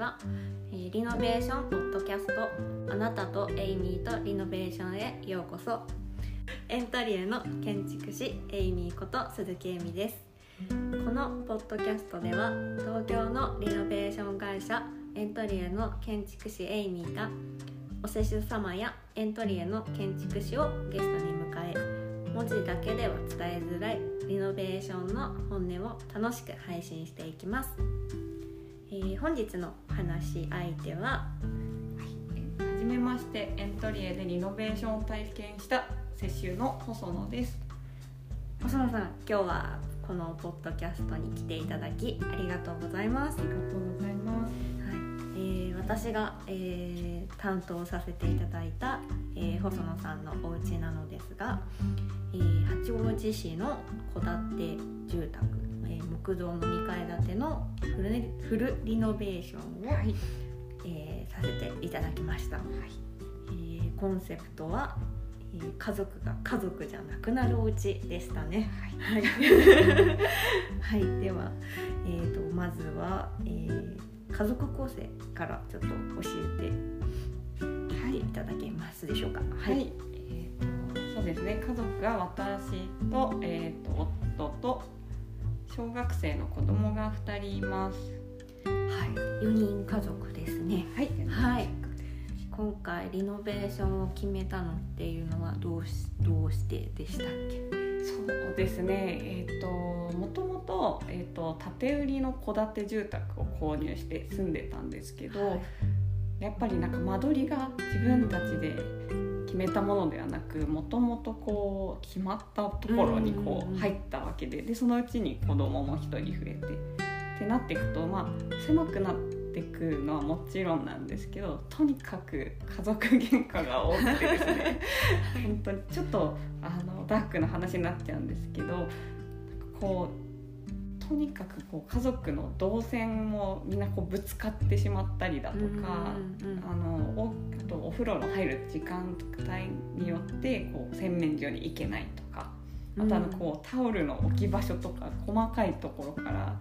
は、えーリノベーションポッドキャストあなたとエイミーとリノベーションへようこそ。エントリエの建築士エイミーこと鈴木恵美です。このポッドキャストでは東京のリノベーション会社エントリエの建築士エイミーがお施主様やエントリエの建築士をゲストに迎え文字だけでは伝えづらいリノベーションの本音を楽しく配信していきます、えー本日の話し相手ははじめましてエントリエでリノベーションを体験した接種の細野です。細野さん今日はこのポッドキャストに来ていただきありがとうございます。ありがとうございます。はいえー私が、えー担当させていただいた、えー細野さんのお家なのですが、えー八王子市の戸建て住宅、えー木造の2階建てのフルフルリノベーションを、はい。えーさせていただきました、えーコンセプトは、えー家族が家族じゃなくなるお家でしたね。はい、はい、では、えー、とまずは、えー家族構成からちょっと教えてい。ただけますでしょうか。はい、えーとそうですね。家族が私と,、えー、と夫と小学生の子供が2人います。はい、4人家族ですね。はい。はい。今回リノベーションを決めたのっていうのはどうしどうしてでしたっけ？そうですね。えっ、ともともと,、えー、と建て売りの戸建て住宅を購入して住んでたんですけど、はい。やっぱりなんか間取りが自分たちで決めたものではなくもともとこう決まったところにこう入ったわけででそのうちに子供も1人増えてってなっていくとまあ狭くなっていくのはもちろんなんですけどとにかく家族喧嘩が多くてですね 本当にちょっとあのダークな話になっちゃうんですけどこうとにかくこう家族の動線もみんなこうぶつかってしまったりだとか、あのおあとお風呂の入る時間帯によってこう洗面所に行けないとかあとあのこうタオルの置き場所とか細かいところから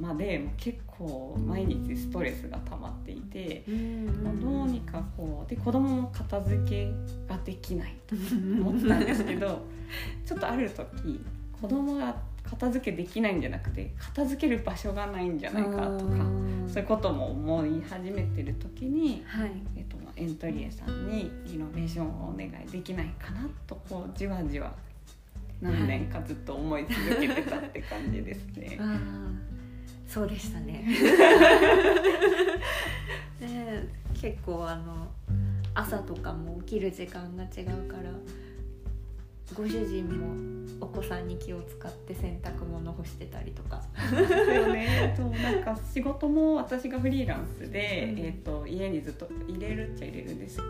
まで結構毎日ストレスが溜まっていて。うんどうにかこうで子供も片付けができないと思ったんですけど ちょっとある時子供が片付けできないんじゃなくて片付ける場所がないんじゃないかとかうん。そういうことも思い始めてる時に、はい。えっと、エントリエさんにリノベーションをお願いできないかなとこうじわじわ何年かずっと思い続けてたって感じですね。あーそうでしたね。ね結構あの朝とかも起きる時間が違うからご主人もお子さんに気を使って洗濯物干してたりとか。ですよね。そうなんか仕事も私がフリーランスで、うん。えっ、と家にずっと入れるっちゃ入れるんですけ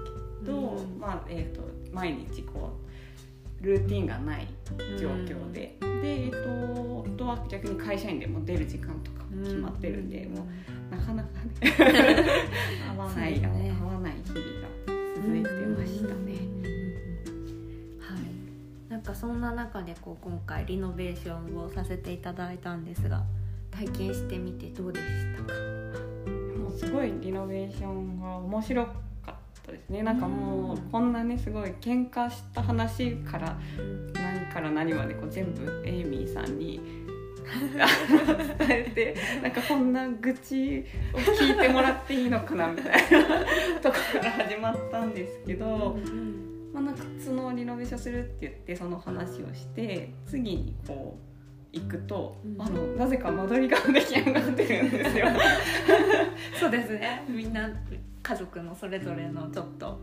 ど、うん。まあえっ、と毎日こうルーティンがない状況で、でえっ、と夫は逆に会社員でも出る時間とかも決まってるんで、もうなかなかね 合わない、ね。合わない日々が続いてましたね。そんな中でこう今回リノベーションをさせていただいたんですが体験してみてどうでしたか？もうすごいリノベーションが面白かったですね。なんかもううんこんなねすごい喧嘩した話から何から何までこう全部エイミーさんに伝えてなんかこんな愚痴を聞いてもらっていいのかなみたいなとこから始まったんですけど、まあ、なんかそのリノベーションするって言ってその話をして次にこう行くと、うん。あのなぜか間取りが出来上がってるんですよ。そうですね。みんな家族のそれぞれのちょっと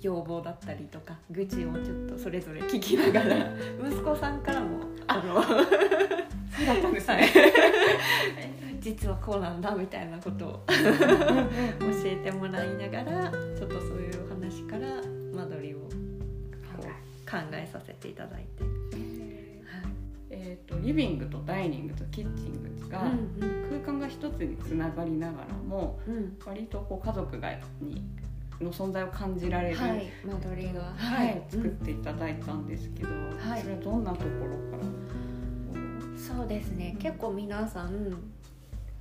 要望だったりとか愚痴をちょっとそれぞれ聞きながら息子さんからもあのそうだったんですね。実はこうなんだみたいなことを教えてもらいながらちょっとそういう話から考えさせていただいて、えー、とリビングとダイニングとキッチンがうん空間が一つにつながりながらもうん。うん割とこう家族がにの存在を感じられる、はい。間取りが。はい。作っうんていただいたんですけど、はい。それはどんなところから？そうですね。結構皆さん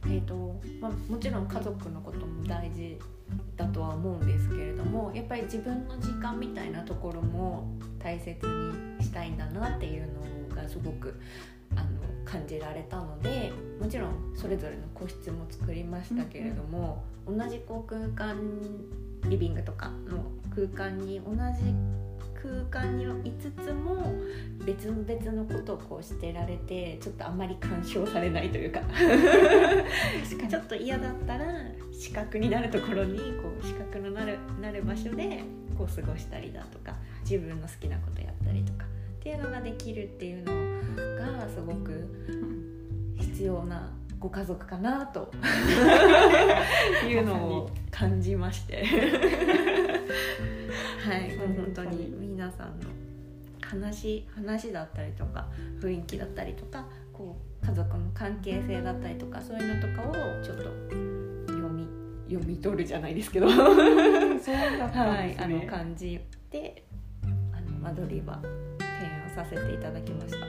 えーとまあ、もちろん家族のことも大事だとは思うんですけれどもやっぱり自分の時間みたいなところも大切にしたいんだなっていうのがすごくあの感じられたのでもちろんそれぞれの個室も作りましたけれども、同じこう空間リビングとかの空間に同じ空間にいつつも別々のことをこうしてられてちょっとあんまり干渉されないというか。ちょっと嫌だったら視覚になるところにこう視覚のなるなる場所でこう過ごしたりだとか自分の好きなことやったりとかっていうのができるっていうのがすごく必要なご家族かなと。いうのを感じましてはい。本当に皆さんの話話だったりとか雰囲気だったりとかこう家族の関係性だったりとかそういうのとかをちょっと読み読み取るじゃないですけど。そうだったんはいですね。あの感じであの間取りは提案させていただきました。はい。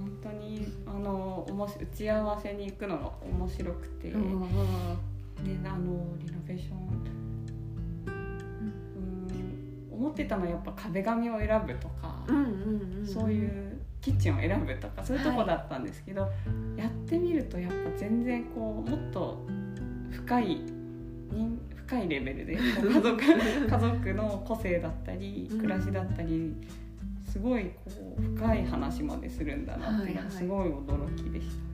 本当にあのおもし打ち合わせに行くのが面白くて、であのリノベーションうん思ってたのはやっぱ壁紙を選ぶとか、そういうキッチンを選ぶとかそういうとこだったんですけど、やってみるとやっぱ全然こうもっと深い人深いレベルで 家族家族の個性だったりうん。暮らしだったりすごいこう深い話までするんだなっていうのがすごい驚きでした。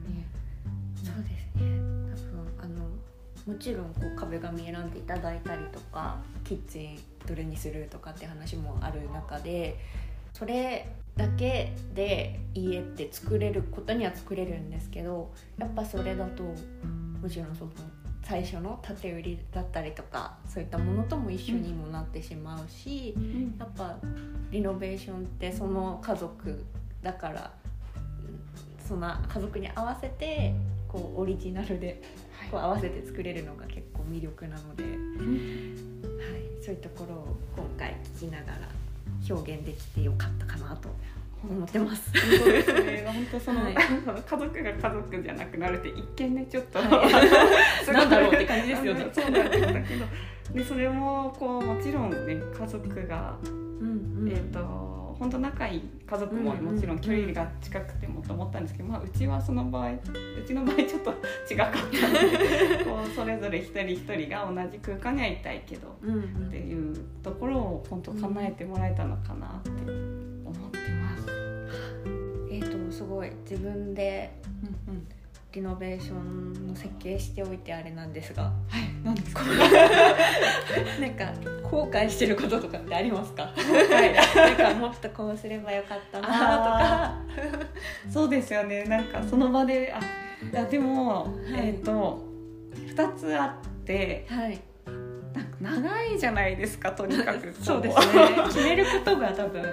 もちろんこう壁紙選んでいただいたりとかキッチンどれにするとかって話もある中でそれだけで家って作れることには作れるんですけどやっぱそれだともちろんその最初の建て売りだったりとかそういったものとも一緒にもなってしまうし、うん。やっぱリノベーションってその家族だからうんその家族に合わせてこうオリジナルでこう合わせて作れるのが結構魅力なので、はい、そういうところを今回聞きながら表現できてよかったかなと思ってます。そうですね。本当その、はい。家族が家族じゃなくなるって一見ねちょっと、はい。なんだろうって感じですよね。そうなんだけど、でそれもこうもちろんね家族が、うんうん。えっ、と本当仲いい家族ももちろん距離が近くてもと思ったんですけど、まあうちはその場合うちの場合ちょっと違かったので、こうそれぞれ一人一人が同じ空間にはいたいけど。うんうんっていうところを本当叶えてもらえたのかなって思ってます。えー、とすごい自分でうんうんリノベーションの設計しておいてあれなんですが。はい、なんですか？なんか後悔してることとかってありますか？はい、なんかもっとこうすればよかったなとか。そうですよね。なんかその場で、あ、いやでも、い。えっ、と二つあって、はい。なんか長いじゃないですか。とにかく。そうですね。決めることが多分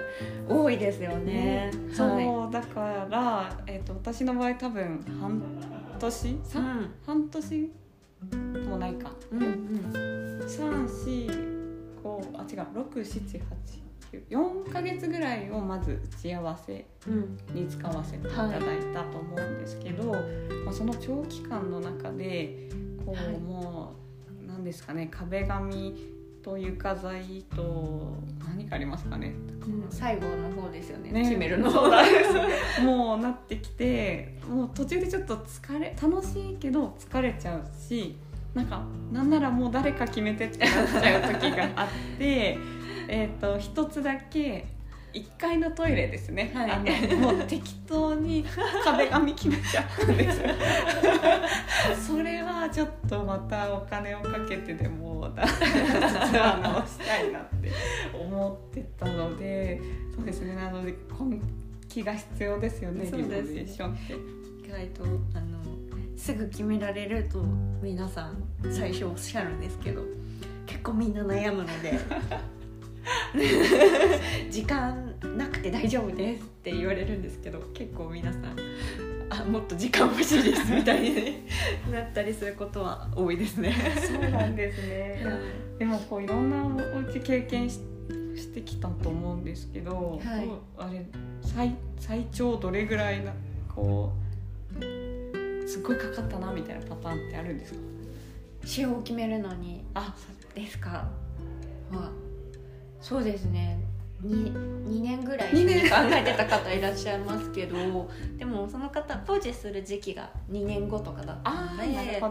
多いですよね。そう、はい。だから、えっ、と私の場合多分半年、う三、ん。半年？もないか。うんうん。三四五あ違う六七八九四ヶ月ぐらいをまず打ち合わせうんに使わせていただいたと思うんですけど、まあ、その長期間の中でこう、はいもう何ですかね壁紙と床材と何かありますかね。うん最後の方ですよね。ね。決めるの。そうなんですもうなってきてもう途中でちょっと疲れ楽しいけど疲れちゃうしなんかなんならもう誰か決めてってなっちゃう時があって えっと一つだけ1階のトイレですね、はい。あのもう適当に壁紙決めちゃったんですよ。それはちょっとまたお金をかけてでもだ実は直したいなって思ってたのでそうですね。なので根気が必要ですよねリノベーション。って。意外とあのすぐ決められると皆さん最初おっしゃるんですけど結構みんな悩むので 時間なくて大丈夫ですって言われるんですけど結構皆さんあもっと時間欲しいですみたいになったりすることは多いですね。そうなんですね。でもこういろんなお家経験ししてきたと思うんですけど、はい。あれ最最長どれぐらいなこうすごいかかったなみたいなパターンってあるんですか？仕様を決めるのにあですか？はそうですね。2, 2年ぐらい考えてた方いらっしゃいますけどでもその方工事する時期が2年後とかだったあので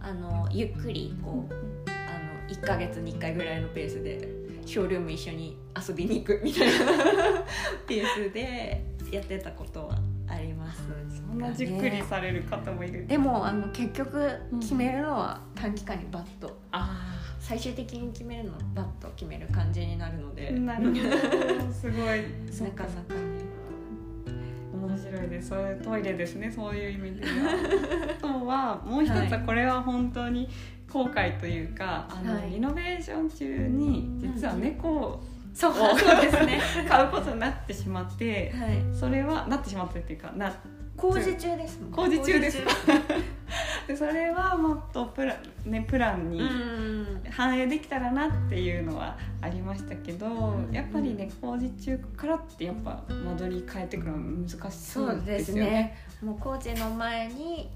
あのゆっくりこうあの1ヶ月に1回ぐらいのペースでショールーム一緒に遊びに行くみたいな ペースでやってたことはあります。そんなじっくりされる方もいる。でもあの結局うん決めるのは短期間にバッとあ最終的に決めるのはバッと決める感じになるので。あなるほど。すごい。そなっかかなかね面白いですそういうトイレです。ねそういう意味では。あとはもう一つははこれは本当に後悔というか、あのはい。リノベーション中に実は猫をそうそうですね。買うことになってしまってはい。それはなってしまってっていうかな工事中ですもん工事中です。工 でそれはもっとプラ,、ね、プランに反映できたらなっていうのはありましたけど、うんやっぱりね工事中からってやっぱ間取り変えていくのは難しそそううでですすよね。ね。もう工事の前に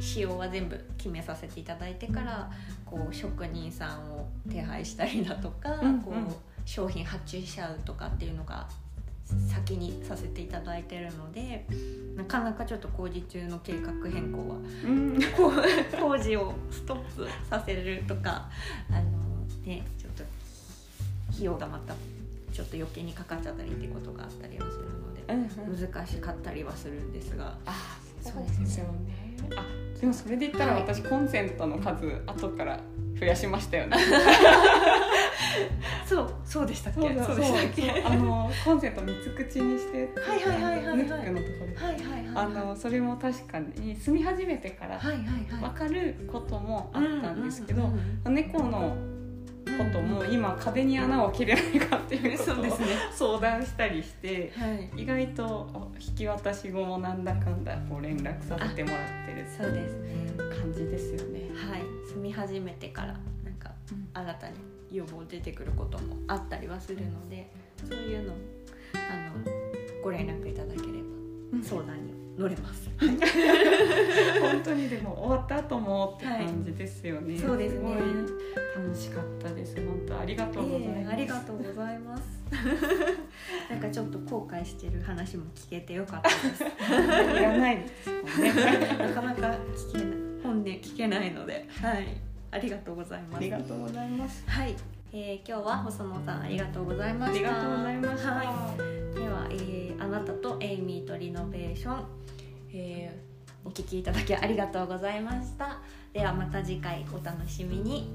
仕様は全部決めさせていただいてからこう職人さんを手配したりだとか、こう商品発注しちゃうとかっていうのが先にさせていただいてるのでなかなかちょっと工事中の計画変更はうん。工事をストップさせるとかあのねちょっと費用がまたちょっと余計にかかっちゃったりっていうことがあったりはするのでうんうん。難しかったりはするんですが。あそそううですすよね。あでもそれで言ったらはい。私コンセントの数後から増やしましたよね。そうそうでしたっけ？そうだそうでしたっけ？あのコンセント三つ口にしてはいはいはいはいあのそれも確かに住み始めてからはいはい分はかることもあったんですけど猫のことも今壁に穴を切れないかっていうことをそうですね。相談したりしてはい。意外とあ引き渡し後もなんだかんだこう連絡させてもらってるそうですね。感じですよね。はい。住み始めてからなんか新たに予防出てくることもあったりはするのでそういうのあのご連絡いただければ相談に乗れます。本当にでも終わった後もって感じですよね。そうですねごい楽しかったです。本当ありがとうございます。ええありがとうございます。なんかちょっと後悔してる話も聞けてよかったです。いらないですもんね。なかなか聞けない本音聞けないので、はい、ありがとうございます。ありがとうございます。はい、えー、今日は細野さんありがとうございました。ありがとうございました。はい、では、えーあなたとエイミーとリノベーション、えーお聞きいただきありがとうございました。ではまた次回お楽しみに。